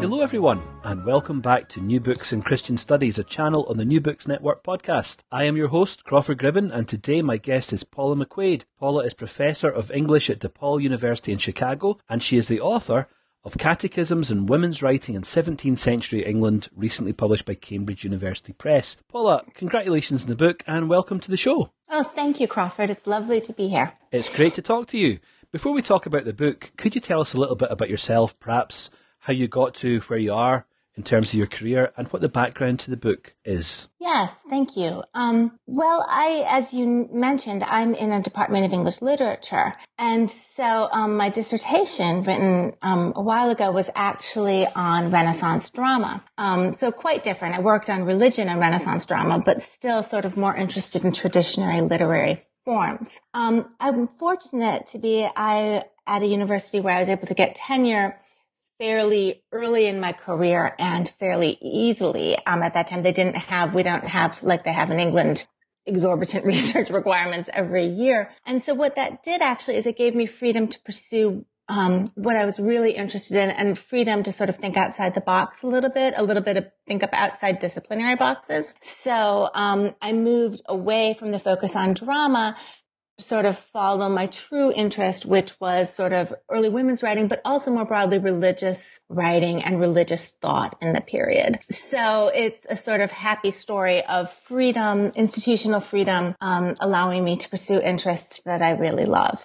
Hello, everyone, and welcome back to New Books in Christian Studies, a channel on the New Books Network podcast. I am your host, Crawford Gribben, and today my guest is Paula McQuade. Paula is Professor of English at DePaul University in Chicago, and she is the author of Catechisms and Women's Writing in 17th Century England, recently published by Cambridge University Press. Paula, congratulations on the book, and welcome to the show. Oh, thank you, Crawford. It's lovely to be here. It's great to talk to you. Before we talk about the book, could you tell us a little bit about yourself, perhaps? How you got to where you are in terms of your career and what the background to the book is. Yes, thank you. Um, well, I, as you mentioned, I'm in a Department of English Literature. And so um, my dissertation written um, a while ago was actually on Renaissance drama. Um, so quite different. I worked on religion and Renaissance drama, but still sort of more interested in traditionary literary forms. Um, I'm fortunate to be I, at a university where I was able to get tenure fairly early in my career and fairly easily. Um, at that time, they didn't have, we don't have like they have in England, exorbitant research requirements every year. And so what that did actually is it gave me freedom to pursue um, what I was really interested in and freedom to sort of think outside the box a little bit, a little bit of think up outside disciplinary boxes. So um, I moved away from the focus on drama sort of follow my true interest, which was sort of early women's writing, but also more broadly religious writing and religious thought in the period. So it's a sort of happy story of freedom, institutional freedom, um, allowing me to pursue interests that I really love.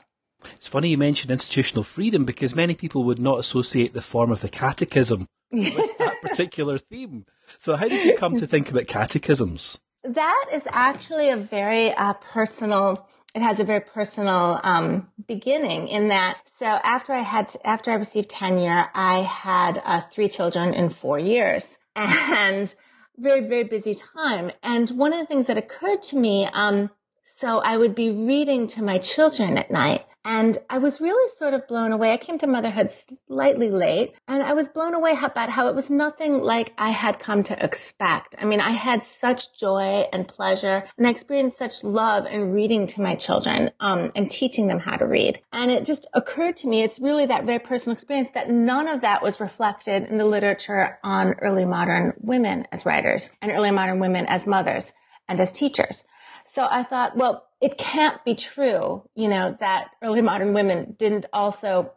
It's funny you mentioned institutional freedom because many people would not associate the form of the catechism with that particular theme. So how did you come to think about catechisms? That is actually a very uh, personal it has a very personal um, beginning in that. So after I had to, after I received tenure, I had uh, three children in four years, and very very busy time. And one of the things that occurred to me, um, so I would be reading to my children at night, and I was really sort of blown away. I came to motherhood slightly late and I was blown away about how it was nothing like I had come to expect. I mean, I had such joy and pleasure and I experienced such love in reading to my children, um, and teaching them how to read. And it just occurred to me, it's really that very personal experience that none of that was reflected in the literature on early modern women as writers and early modern women as mothers and as teachers. So I thought, well, it can't be true, you know, that early modern women didn't also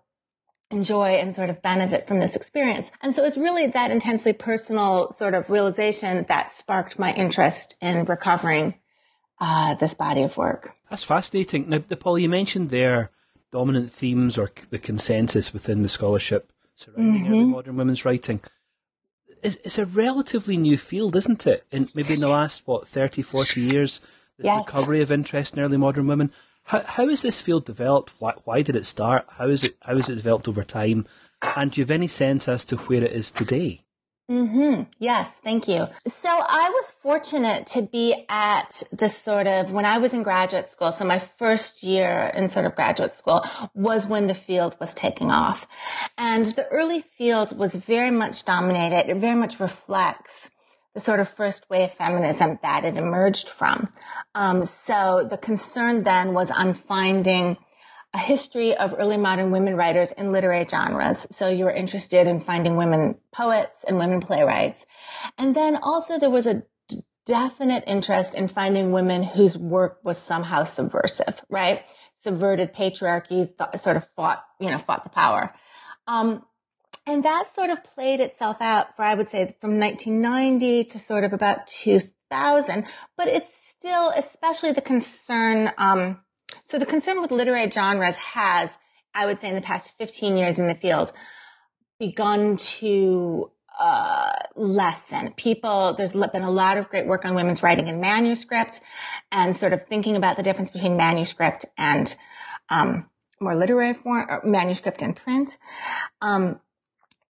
enjoy and sort of benefit from this experience. And so it's really that intensely personal sort of realization that sparked my interest in recovering uh, this body of work. That's fascinating. Now, Paul, you mentioned there dominant themes or the consensus within the scholarship surrounding mm-hmm. early modern women's writing. It's, it's, a relatively new field, isn't it? In maybe in the last, what, 30, 40 years, this yes. recovery of interest in early modern women. How, how has this field developed? Why, why did it start? How is it how has it developed over time? And do you have any sense as to where it is today? Mm-hmm. Yes, thank you. So I was fortunate to be at the sort of when I was in graduate school. So my first year in sort of graduate school was when the field was taking off, and the early field was very much dominated. It very much reflects the sort of first wave feminism that it emerged from. Um, so the concern then was on finding a history of early modern women writers in literary genres. So you were interested in finding women poets and women playwrights. And then also there was a definite interest in finding women whose work was somehow subversive, right? Subverted patriarchy, th- sort of fought, you know, fought the power. Um, And that sort of played itself out for, I would say, from 1990 to sort of about 2000. But it's still, especially the concern, um, so the concern with literary genres has, I would say, in the past 15 years in the field, begun to uh, lessen. People, there's been a lot of great work on women's writing in manuscript and sort of thinking about the difference between manuscript and um, more literary form, manuscript and print. Um,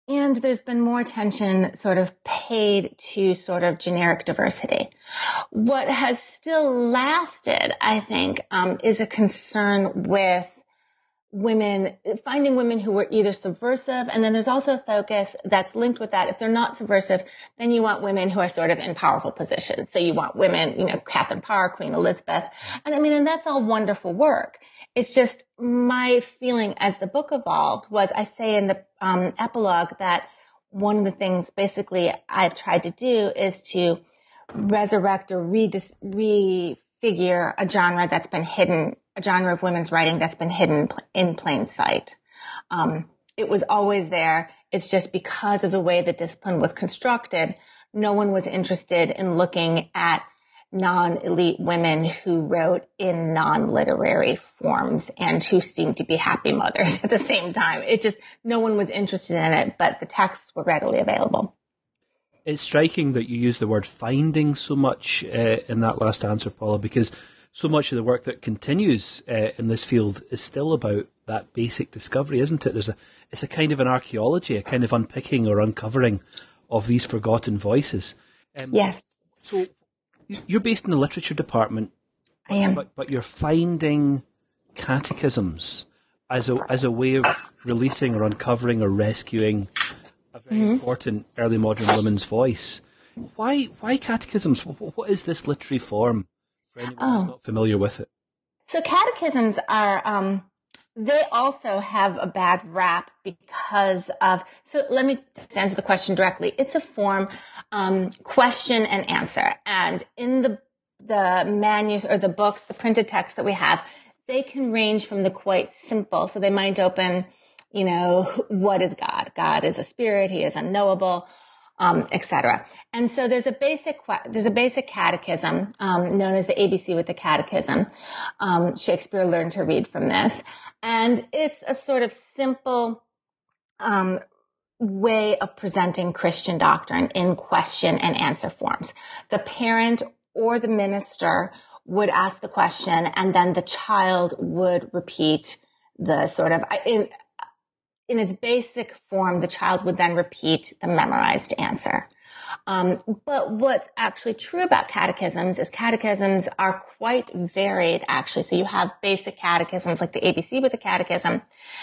and there's been more attention sort of paid to sort of generic diversity. What has still lasted, I think, um, is a concern with women, finding women who were either subversive, and then there's also a focus that's linked with that. If they're not subversive, then you want women who are sort of in powerful positions. So you want women, you know, Catherine Parr, Queen Elizabeth. And I mean, and that's all wonderful work. It's just my feeling as the book evolved was I say in the um, epilogue that one of the things basically I've tried to do is to resurrect or refigure a genre that's been hidden a genre of women's writing that's been hidden in plain sight. Um, it was always there. It's just because of the way the discipline was constructed, no one was interested in looking at non-elite women who wrote in non-literary forms and who seemed to be happy mothers at the same time. It just, no one was interested in it, but the texts were readily available. It's striking that you use the word finding so much uh, in that last answer, Paula, because so much of the work that continues uh, in this field is still about that basic discovery, isn't it? There's a it's a kind of an archaeology, a kind of unpicking or uncovering of these forgotten voices. Um, yes. So you're based in the literature department. I am. But, but you're finding catechisms as a as a way of releasing or uncovering or rescuing a very mm-hmm. important early modern woman's voice. Why why catechisms? What is this literary form? for anyone oh. who's not familiar with it? So catechisms are, um, they also have a bad rap because of, so let me just answer the question directly. It's a form, um, question and answer. And in the, the manus or the books, the printed text that we have, they can range from the quite simple. So they might open, you know, what is God? God is a spirit. He is unknowable um, etc. And so there's a basic there's a basic catechism um, known as the ABC with the Catechism. Um, Shakespeare learned to read from this, and it's a sort of simple um, way of presenting Christian doctrine in question and answer forms. The parent or the minister would ask the question, and then the child would repeat the sort of in in its basic form, the child would then repeat the memorized answer. Um, but what's actually true about catechisms is catechisms are quite varied, actually. So you have basic catechisms like the ABC with the catechism,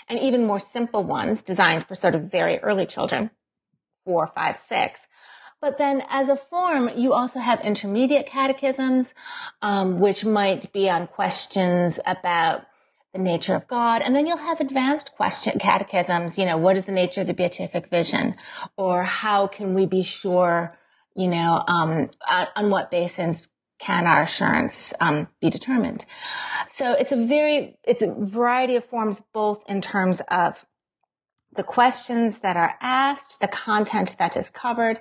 and even more simple ones designed for sort of very early children, four, five, six. But then as a form, you also have intermediate catechisms, um, which might be on questions about the nature of God. And then you'll have advanced question catechisms, you know, what is the nature of the beatific vision? Or how can we be sure, you know, um, on, on, what basis can our assurance um, be determined? So it's a very, it's a variety of forms, both in terms of the questions that are asked, the content that is covered.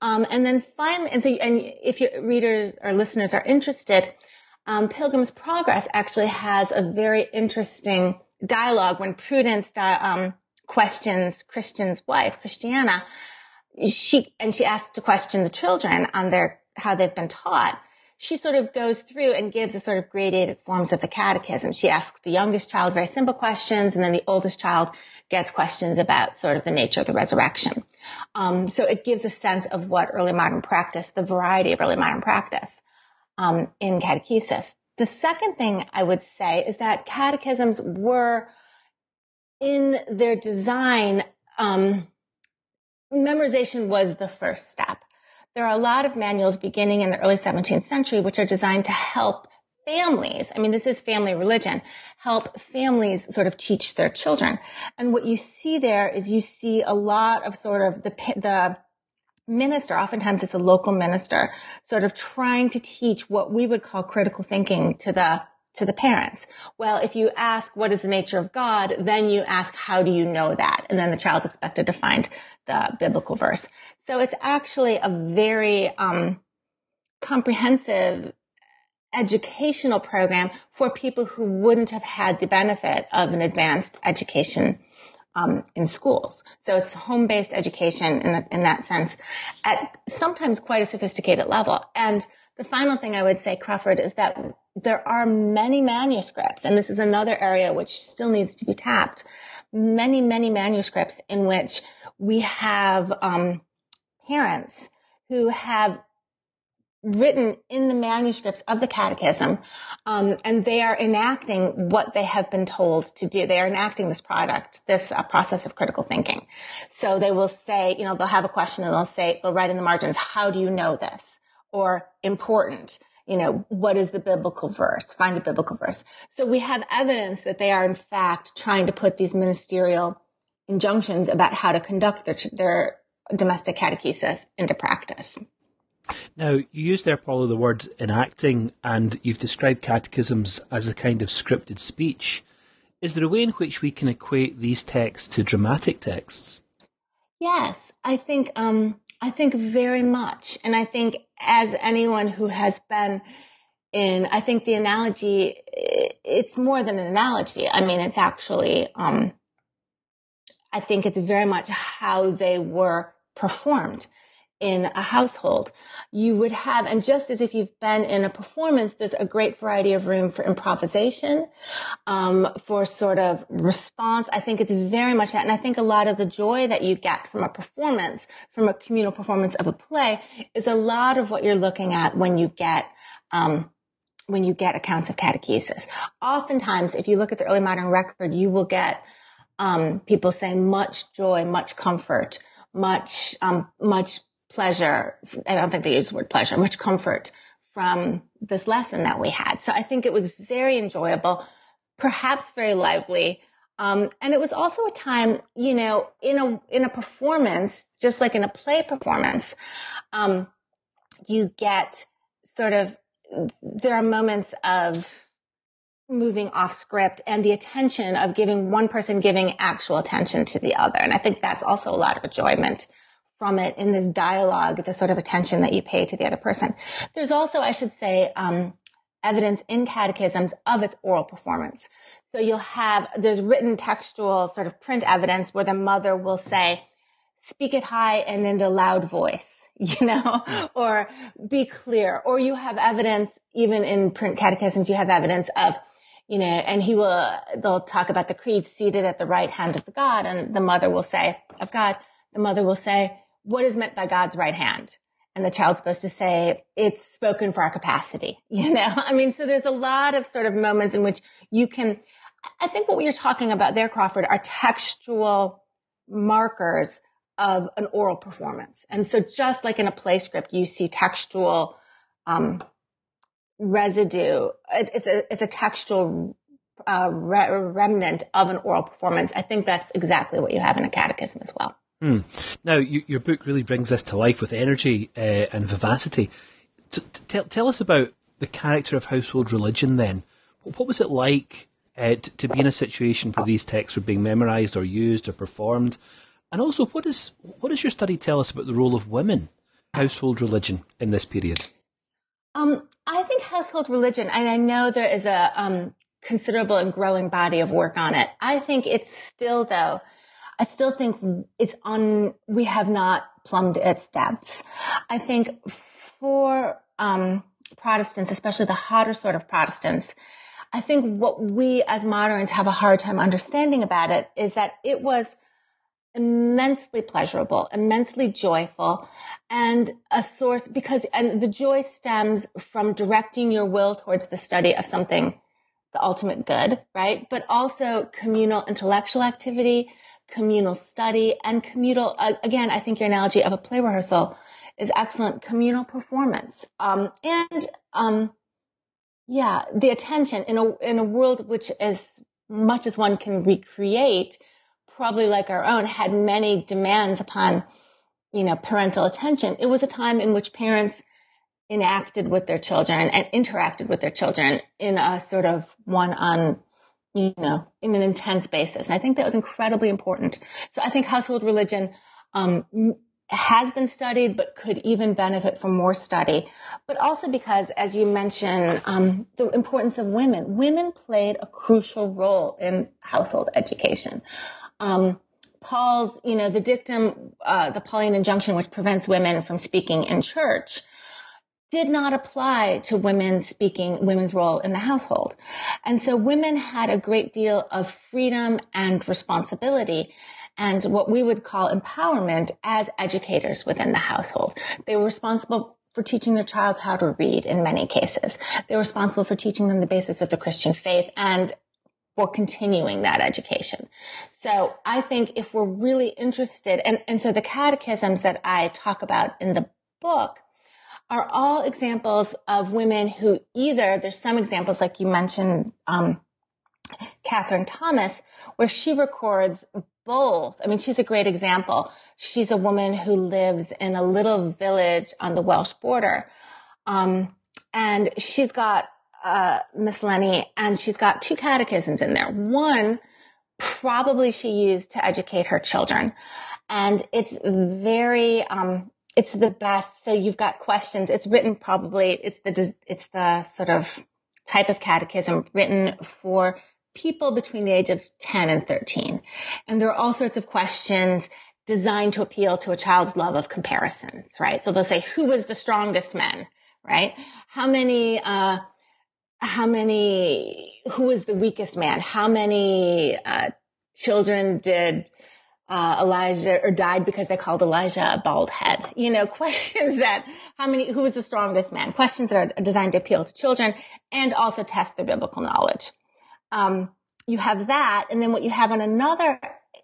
Um, and then finally, and so, and if your readers or listeners are interested, um, Pilgrim's Progress actually has a very interesting dialogue when Prudence um, questions Christian's wife, Christiana. She and she asks to question the children on their how they've been taught. She sort of goes through and gives a sort of gradated forms of the catechism. She asks the youngest child very simple questions, and then the oldest child gets questions about sort of the nature of the resurrection. Um, so it gives a sense of what early modern practice, the variety of early modern practice um, in catechesis. The second thing I would say is that catechisms were in their design, um, memorization was the first step. There are a lot of manuals beginning in the early 17th century which are designed to help families. I mean, this is family religion. Help families sort of teach their children. And what you see there is you see a lot of sort of the, the minister, oftentimes it's a local minister, sort of trying to teach what we would call critical thinking to the to the parents. Well, if you ask what is the nature of God, then you ask how do you know that? And then the child's expected to find the biblical verse. So it's actually a very um, comprehensive educational program for people who wouldn't have had the benefit of an advanced education um, in schools. So it's home-based education in, in that sense at sometimes quite a sophisticated level. And the final thing I would say, Crawford, is that there are many manuscripts, and this is another area which still needs to be tapped. Many, many manuscripts in which we have um, parents who have written in the manuscripts of the catechism, um, and they are enacting what they have been told to do. They are enacting this product, this uh, process of critical thinking. So they will say, you know, they'll have a question and they'll say, they'll write in the margins, how do you know this? Or important, you know, what is the biblical verse? Find a biblical verse. So we have evidence that they are in fact trying to put these ministerial injunctions about how to conduct their, their domestic catechesis into practice. Now, you used there, Paula, the word enacting, and you've described catechisms as a kind of scripted speech. Is there a way in which we can equate these texts to dramatic texts? Yes, I think um, I think very much, and I think as anyone who has been in, I think the analogy it's more than an analogy. I mean, it's actually um, I think it's very much how they were performed in a household. You would have, and just as if you've been in a performance, there's a great variety of room for improvisation, um, for sort of response. I think it's very much that. And I think a lot of the joy that you get from a performance, from a communal performance of a play is a lot of what you're looking at when you get, um, when you get accounts of catechesis. Oftentimes, if you look at the early modern record, you will get um, people saying much joy, much comfort, much um, much pleasure. I don't think they use the word pleasure, much comfort from this lesson that we had. So I think it was very enjoyable, perhaps very lively. Um, and it was also a time, you know, in a in a performance, just like in a play performance, um, you get sort of there are moments of moving off script and the attention of giving one person giving actual attention to the other. And I think that's also a lot of enjoyment from it in this dialogue, the sort of attention that you pay to the other person. There's also, I should say, um, evidence in catechisms of its oral performance. So you'll have, there's written textual sort of print evidence where the mother will say, speak it high and in a loud voice, you know, or be clear. Or you have evidence, even in print catechisms, you have evidence of, you know, and he will, they'll talk about the creed seated at the right hand of the God, and the mother will say, of God, the mother will say, what is meant by God's right hand? And the child's supposed to say, it's spoken for our capacity. You know, I mean, so there's a lot of sort of moments in which you can, I think what you're talking about there, Crawford, are textual markers of an oral performance. And so just like in a play script, you see textual, um, residue. It, it's a, it's a textual uh, re- remnant of an oral performance. I think that's exactly what you have in a catechism as well. Hmm. Now, you, your book really brings this to life with energy uh, and vivacity. T- t- tell us about the character of household religion then. What was it like uh, t- to be in a situation where these texts were being memorized or used or performed? And also, what, is, what does your study tell us about the role of women, household religion, in this period? Um, I think household religion, and I know there is a um, considerable and growing body of work on it. I think it's still, though, I still think it's on, we have not plumbed its depths. I think for, um, Protestants, especially the hotter sort of Protestants, I think what we as moderns have a hard time understanding about it is that it was immensely pleasurable, immensely joyful, and a source because, and the joy stems from directing your will towards the study of something, the ultimate good, right? But also communal intellectual activity, communal study and communal, uh, again, I think your analogy of a play rehearsal is excellent communal performance. Um, and, um, yeah, the attention in a, in a world which as much as one can recreate, probably like our own, had many demands upon, you know, parental attention. It was a time in which parents enacted with their children and interacted with their children in a sort of one on you know in an intense basis. And i think that was incredibly important. So i think household religion um, has been studied but could even benefit from more study. But also because as you mentioned um, the importance of women. Women played a crucial role in household education. Um, paul's you know the dictum uh, the pauline injunction which prevents women from speaking in church did not apply to women speaking women's role in the household. And so women had a great deal of freedom and responsibility and what we would call empowerment as educators within the household. They were responsible for teaching their child how to read in many cases. They were responsible for teaching them the basis of the Christian faith and for continuing that education. So I think if we're really interested, and, and so the catechisms that I talk about in the book are all examples of women who either, there's some examples like you mentioned, um, Catherine Thomas, where she records both. I mean, she's a great example. She's a woman who lives in a little village on the Welsh border. Um, and she's got, uh, miscellany, and she's got two catechisms in there. One, probably she used to educate her children. And it's very, um, it's the best. So you've got questions. It's written probably, it's the, it's the sort of type of catechism written for people between the age of 10 and 13. And there are all sorts of questions designed to appeal to a child's love of comparisons, right? So they'll say, who was the strongest man, right? How many, uh, how many, who was the weakest man? How many, uh, children did, uh, Elijah or died because they called Elijah a bald head. You know, questions that how many, who was the strongest man? Questions that are designed to appeal to children and also test their biblical knowledge. Um, you have that, and then what you have on another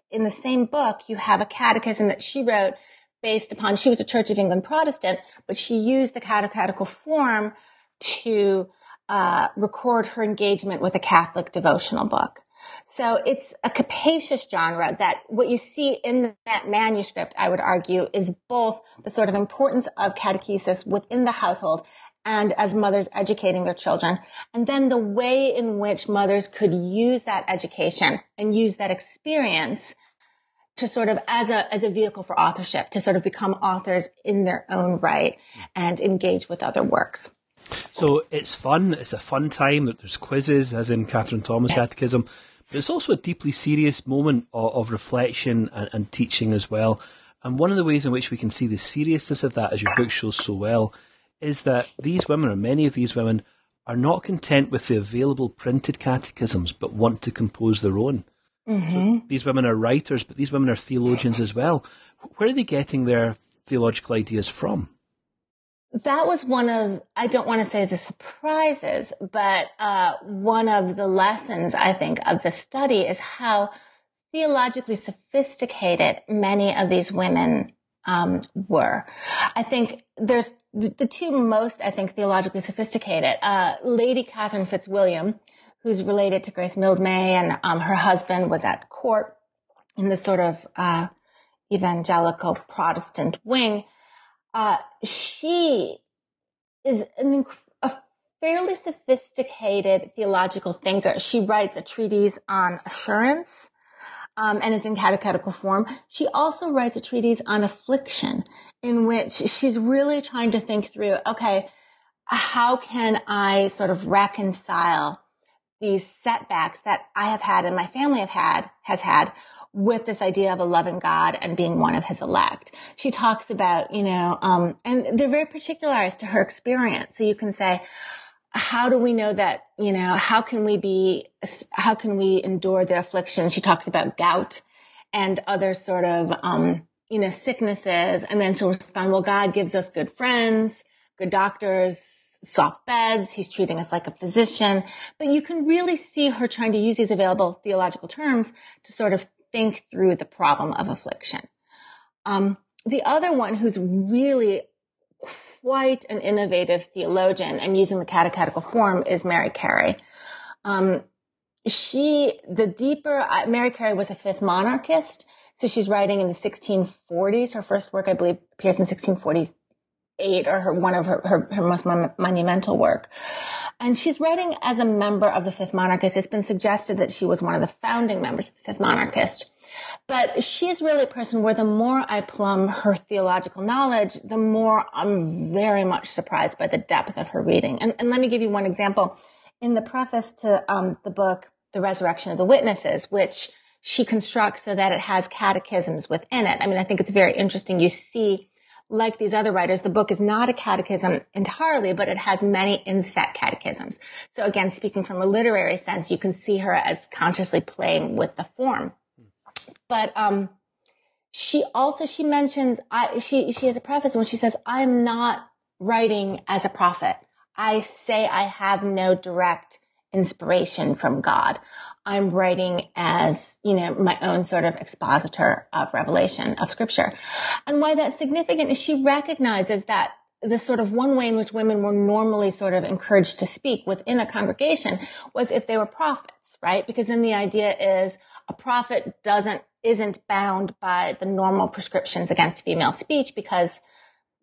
in the same book, you have a catechism that she wrote based upon she was a Church of England Protestant, but she used the catechetical form to uh, record her engagement with a Catholic devotional book. So it's a capacious genre that what you see in that manuscript, I would argue, is both the sort of importance of catechesis within the household and as mothers educating their children. And then the way in which mothers could use that education and use that experience to sort of as a as a vehicle for authorship to sort of become authors in their own right and engage with other works. So it's fun. It's a fun time. That there's quizzes, as in Catherine Thomas Catechism. But it's also a deeply serious moment of, of reflection and, and, teaching as well. And one of the ways in which we can see the seriousness of that, as your book shows so well, is that these women, or many of these women, are not content with the available printed catechisms, but want to compose their own. Mm-hmm. So these women are writers, but these women are theologians as well. Where are they getting their theological ideas from? That was one of, I don't want to say the surprises, but uh, one of the lessons, I think, of the study is how theologically sophisticated many of these women um, were. I think there's the two most, I think, theologically sophisticated. Uh, Lady Catherine Fitzwilliam, who's related to Grace Mildmay, and um, her husband was at court in the sort of uh, evangelical Protestant wing uh, she is an, a fairly sophisticated theological thinker. She writes a treatise on assurance, um, and it's in catechetical form. She also writes a treatise on affliction, in which she's really trying to think through, okay, how can I sort of reconcile these setbacks that I have had and my family have had, has had with this idea of a loving God and being one of his elect. She talks about, you know, um, and they're very particularized to her experience. So you can say, how do we know that, you know, how can we be, how can we endure the affliction? She talks about gout and other sort of, um, you know, sicknesses. And then she'll respond, well, God gives us good friends, good doctors, soft beds. He's treating us like a physician. But you can really see her trying to use these available theological terms to sort of think through the problem of affliction. Um, the other one who's really quite an innovative theologian and using the catechetical form is Mary Carey. Um, she, the deeper, uh, Mary Carey was a fifth monarchist. So she's writing in the 1640s. Her first work, I believe, appears in 1648 or her, one of her, her, her most monumental work. And she's writing as a member of the Fifth Monarchist. It's been suggested that she was one of the founding members of the Fifth Monarchist. But she is really a person where the more I plumb her theological knowledge, the more I'm very much surprised by the depth of her reading. And, and let me give you one example. In the preface to um, the book, The Resurrection of the Witnesses, which she constructs so that it has catechisms within it. I mean, I think it's very interesting. You see like these other writers, the book is not a catechism entirely, but it has many inset catechisms. So again, speaking from a literary sense, you can see her as consciously playing with the form. But um, she also she mentions I, she she has a preface when she says, "I'm not writing as a prophet. I say I have no direct inspiration from God. I'm writing as, you know, my own sort of expositor of revelation of scripture. And why that's significant is she recognizes that the sort of one way in which women were normally sort of encouraged to speak within a congregation was if they were prophets, right? Because then the idea is a prophet doesn't, isn't bound by the normal prescriptions against female speech because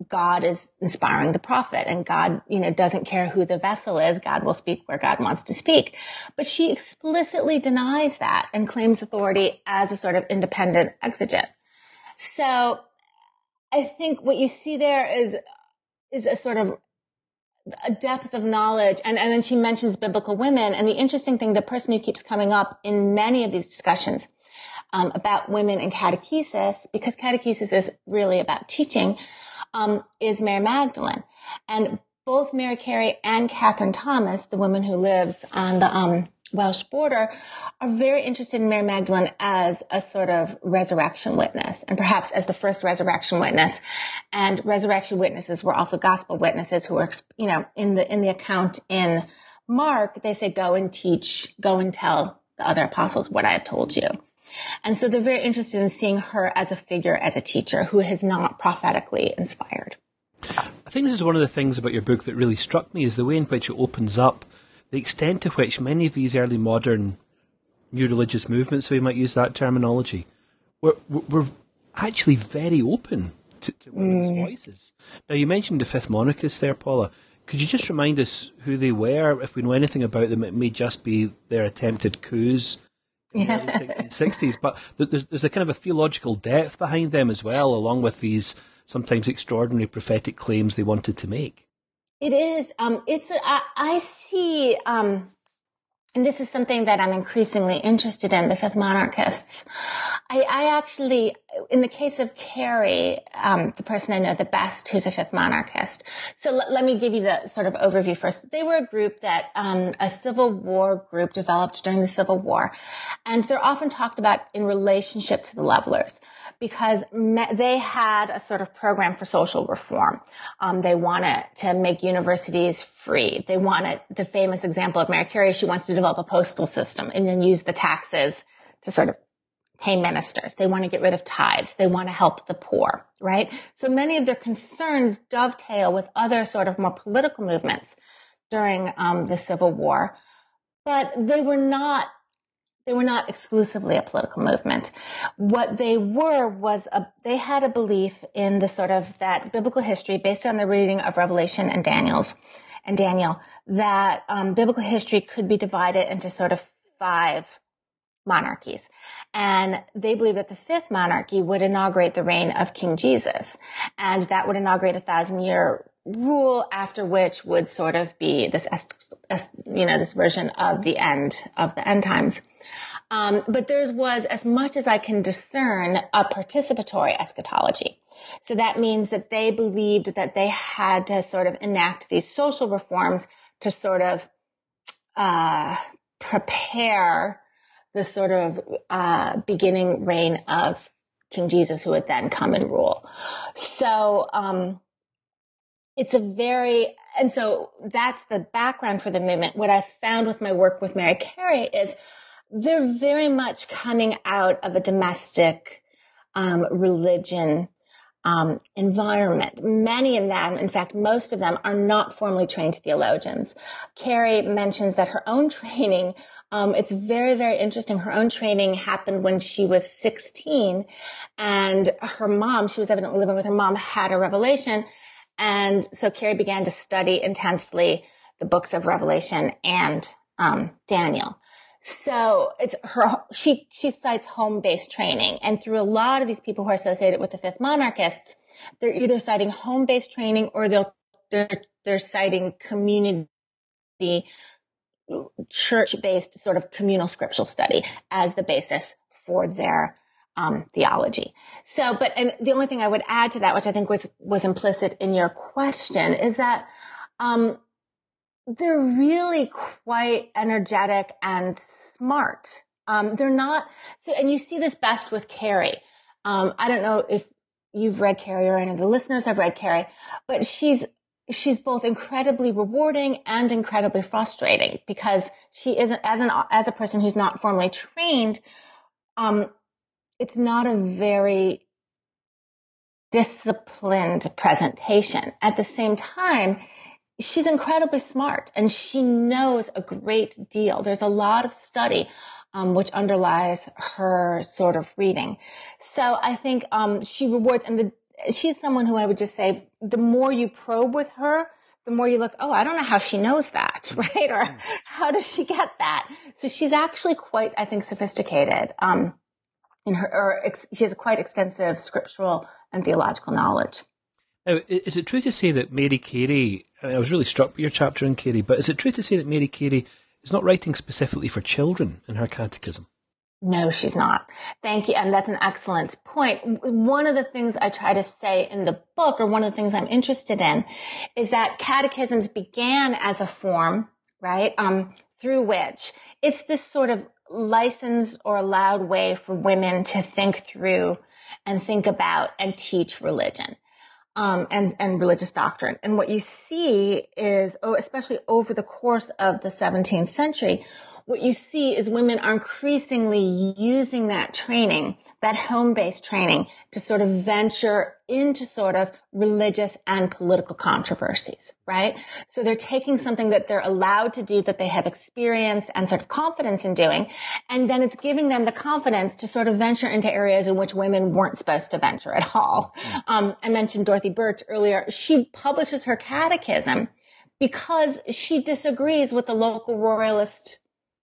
God is inspiring the prophet and God, you know, doesn't care who the vessel is. God will speak where God wants to speak. But she explicitly denies that and claims authority as a sort of independent exegete. So I think what you see there is, is a sort of a depth of knowledge. And, and then she mentions biblical women. And the interesting thing, the person who keeps coming up in many of these discussions um, about women and catechesis, because catechesis is really about teaching, um, is Mary Magdalene. And both Mary Carey and Catherine Thomas, the woman who lives on the um, Welsh border, are very interested in Mary Magdalene as a sort of resurrection witness and perhaps as the first resurrection witness. And resurrection witnesses were also gospel witnesses who were, you know, in the, in the account in Mark, they say, go and teach, go and tell the other apostles what I have told you. And so they're very interested in seeing her as a figure, as a teacher who has not prophetically inspired. I think this is one of the things about your book that really struck me is the way in which it opens up the extent to which many of these early modern new religious movements, so we might use that terminology, were, were actually very open to, to women's mm. voices. Now, you mentioned the fifth monarchists there, Paula. Could you just remind us who they were? If we know anything about them, it may just be their attempted coups yeah. the early 1660s. But there's, there's a kind of a theological depth behind them as well, along with these sometimes extraordinary prophetic claims they wanted to make. It is. Um, it's. A, I, I see. Um, and this is something that I'm increasingly interested in, the fifth monarchists. I, I actually, in the case of Carey, um, the person I know the best who's a fifth monarchist. So l- let me give you the sort of overview first. They were a group that, um, a Civil War group developed during the Civil War. And they're often talked about in relationship to the Levelers because me- they had a sort of program for social reform. Um, they wanted to make universities free. They wanted the famous example of Mary Carey. She wants to develop a postal system and then use the taxes to sort of pay ministers. They want to get rid of tithes. They want to help the poor, right? So many of their concerns dovetail with other sort of more political movements during um, the Civil War, but they were not they were not exclusively a political movement. What they were was a, they had a belief in the sort of that biblical history based on the reading of Revelation and Daniel's and Daniel that um, biblical history could be divided into sort of five monarchies. And they believe that the fifth monarchy would inaugurate the reign of King Jesus. And that would inaugurate a thousand year rule after which would sort of be this, you know, this version of the end of the end times. Um, but theirs was, as much as I can discern, a participatory eschatology. So that means that they believed that they had to sort of enact these social reforms to sort of uh, prepare the sort of uh, beginning reign of King Jesus, who would then come and rule. So um, it's a very and so that's the background for the movement. What I found with my work with Mary Carey is they're very much coming out of a domestic um, religion um, environment. Many of them, in fact, most of them are not formally trained theologians. Carey mentions that her own training, um, it's very, very interesting. Her own training happened when she was 16 and her mom, she was evidently living with her mom, had a revelation And so Carey began to study intensely the books of Revelation and um, Daniel. So it's her, she, she cites home-based training. And through a lot of these people who are associated with the fifth monarchists, they're either citing home-based training or they'll, they're, they're citing community church-based sort of communal scriptural study as the basis for their um, theology. So, but and the only thing I would add to that, which I think was was implicit in your question, is that um, they're really quite energetic and smart. Um, they're not, so, and you see this best with Carey. Um, I don't know if you've read Carey or any of the listeners have read Carey, but she's, she's both incredibly rewarding and incredibly frustrating because she isn't, as an, as a person who's not formally trained, um, it's not a very disciplined presentation. At the same time, she's incredibly smart and she knows a great deal. There's a lot of study um, which underlies her sort of reading. So I think um, she rewards, and the, she's someone who I would just say, the more you probe with her, the more you look, oh, I don't know how she knows that, right? Or hmm. how does she get that? So she's actually quite, I think, sophisticated. Um, in her, or ex- she has quite extensive scriptural and theological knowledge. Now, is it true to say that Mary Carey? I, mean, I was really struck by your chapter on Carey, but is it true to say that Mary Carey is not writing specifically for children in her catechism? No, she's not. Thank you. And that's an excellent point. One of the things I try to say in the book, or one of the things I'm interested in, is that catechisms began as a form, right? Um, through which it's this sort of licensed or allowed way for women to think through and think about and teach religion um, and and religious doctrine. And what you see is, oh, especially over the course of the 17th century, what you see is women are increasingly using that training, that home-based training, to sort of venture into sort of religious and political controversies, right? So they're taking something that they're allowed to do, that they have experience and sort of confidence in doing, and then it's giving them the confidence to sort of venture into areas in which women weren't supposed to venture at all. Um, I mentioned Dorothy Burch earlier. She publishes her catechism because she disagrees with the local royalist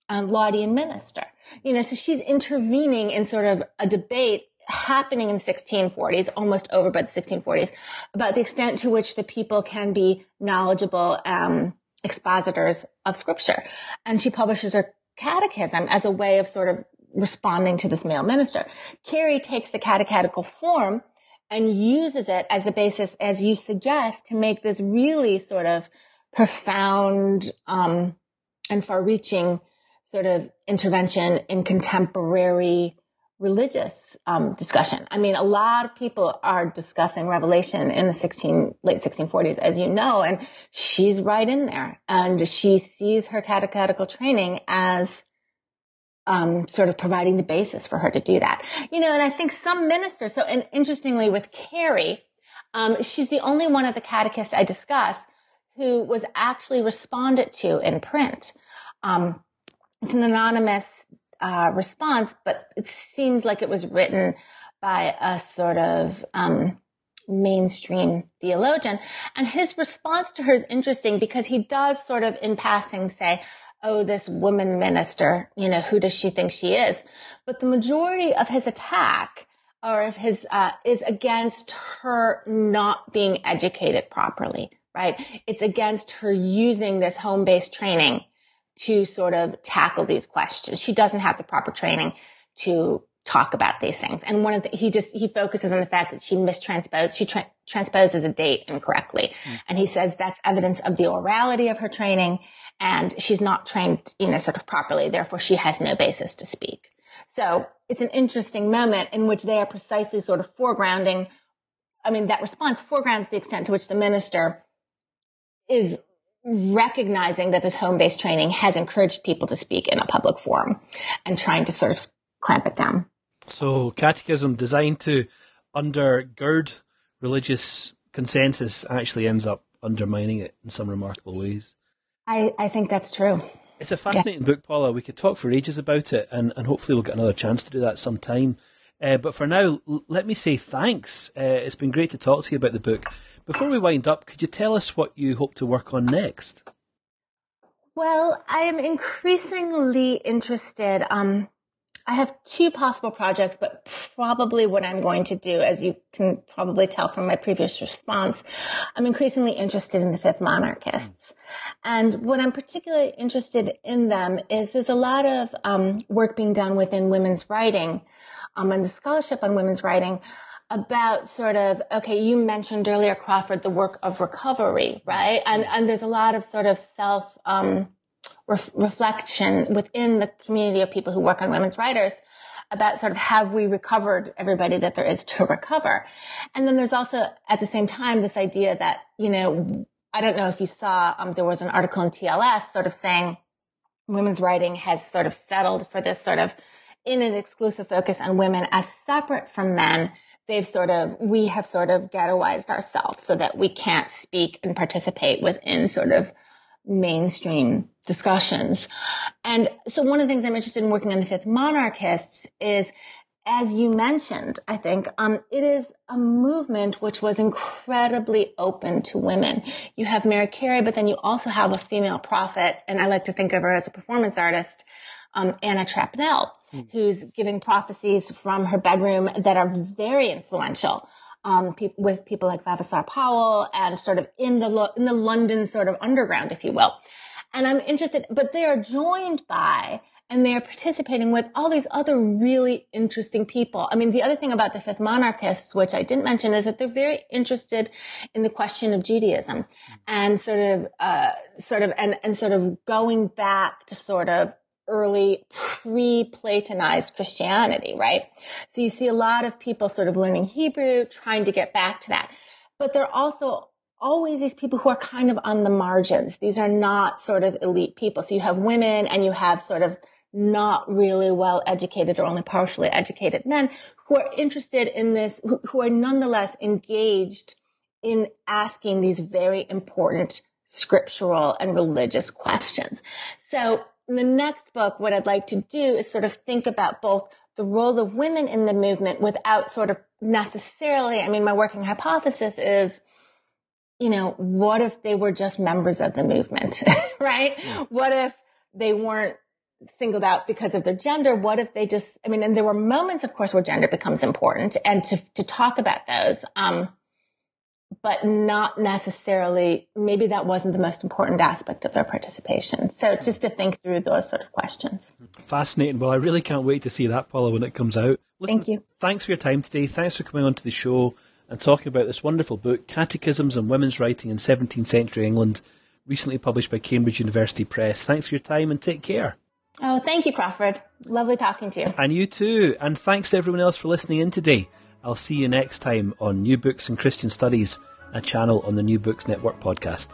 um, Laudian minister. You know, so she's intervening in sort of a debate happening in 1640s, almost over by the 1640s, about the extent to which the people can be knowledgeable um, expositors of scripture. And she publishes her catechism as a way of sort of responding to this male minister. Carey takes the catechetical form and uses it as the basis, as you suggest, to make this really sort of profound um, and far-reaching sort of intervention in contemporary religious um, discussion. I mean, a lot of people are discussing Revelation in the 16 late 1640s, as you know, and she's right in there, and she sees her catechetical training as um, sort of providing the basis for her to do that. You know, and I think some ministers. So, and interestingly, with Carey, um, she's the only one of the catechists I discuss who was actually responded to in print. Um, it's an anonymous uh, response, but it seems like it was written by a sort of um, mainstream theologian. And his response to her is interesting because he does sort of in passing say, oh, this woman minister, you know, who does she think she is? But the majority of his attack or of his, uh, is against her not being educated properly, right? It's against her using this home-based training to sort of tackle these questions. She doesn't have the proper training to talk about these things. And one of the, he just, he focuses on the fact that she mistransposed, she tra- transposes a date incorrectly. Mm. And he says that's evidence of the orality of her training and she's not trained, you know, sort of properly. Therefore, she has no basis to speak. So it's an interesting moment in which they are precisely sort of foregrounding. I mean, that response foregrounds the extent to which the minister is recognizing that this home-based training has encouraged people to speak in a public forum and trying to sort of clamp it down. So catechism designed to undergird religious consensus actually ends up undermining it in some remarkable ways. I, I think that's true. It's a fascinating yeah. book, Paula. We could talk for ages about it, and, and hopefully we'll get another chance to do that sometime. Uh, but for now, l- let me say thanks. Uh, it's been great to talk to you about the book. Before we wind up, could you tell us what you hope to work on next? Well, I am increasingly interested. Um, I have two possible projects, but probably what I'm going to do, as you can probably tell from my previous response, I'm increasingly interested in the fifth monarchists. And what I'm particularly interested in them is there's a lot of um, work being done within women's writing um, and the scholarship on women's writing about sort of okay you mentioned earlier crawford the work of recovery right? And and there's a lot of sort of self um, ref- reflection within the community of people who work on women's writers about sort of have we recovered everybody that there is to recover? And then there's also at the same time this idea that you know i don't know if you saw um, there was an article in tls sort of saying women's writing has sort of settled for this sort of in an exclusive focus on women as separate from men they've sort of we have sort of ghettoized ourselves so that we can't speak and participate within sort of mainstream discussions. And so one of the things I'm interested in working on the fifth monarchists is as you mentioned, I think, um, it is a movement which was incredibly open to women. You have Mary Carey, but then you also have a female prophet, and I like to think of her as a performance artist, um, Anna Trapnel, hmm. who's giving prophecies from her bedroom that are very influential. Um, pe- with people like Vavasour Powell and sort of in the lo- in the London sort of underground, if you will. And I'm interested, but they are joined by and they are participating with all these other really interesting people. I mean, the other thing about the fifth monarchists, which I didn't mention, is that they're very interested in the question of Judaism and sort of, uh, sort of, and, and sort of going back to sort of early pre-Platonized Christianity, right? So you see a lot of people sort of learning Hebrew, trying to get back to that. But there are also always these people who are kind of on the margins. These are not sort of elite people. So you have women and you have sort of not really well educated or only partially educated men who are interested in this, who are nonetheless engaged in asking these very important scriptural and religious questions. So in the next book, what I'd like to do is sort of think about both the role of women in the movement without sort of necessarily, I mean, my working hypothesis is, you know, what if they were just members of the movement, right? Yeah. What if they weren't singled out because of their gender? What if they just, I mean, and there were moments, of course, where gender becomes important and to, to talk about those. Um, but not necessarily, maybe that wasn't the most important aspect of their participation. So just to think through those sort of questions. Fascinating. Well, I really can't wait to see that, Paula, when it comes out. Listen, Thank you. Thanks for your time today. Thanks for coming onto the show and talking about this wonderful book, Catechisms and Women's Writing in 17th Century England, recently published by Cambridge University Press. Thanks for your time and take care. Oh, thank you, Crawford. Lovely talking to you. And you too. And thanks to everyone else for listening in today. I'll see you next time on New Books and Christian Studies, a channel on the New Books Network podcast.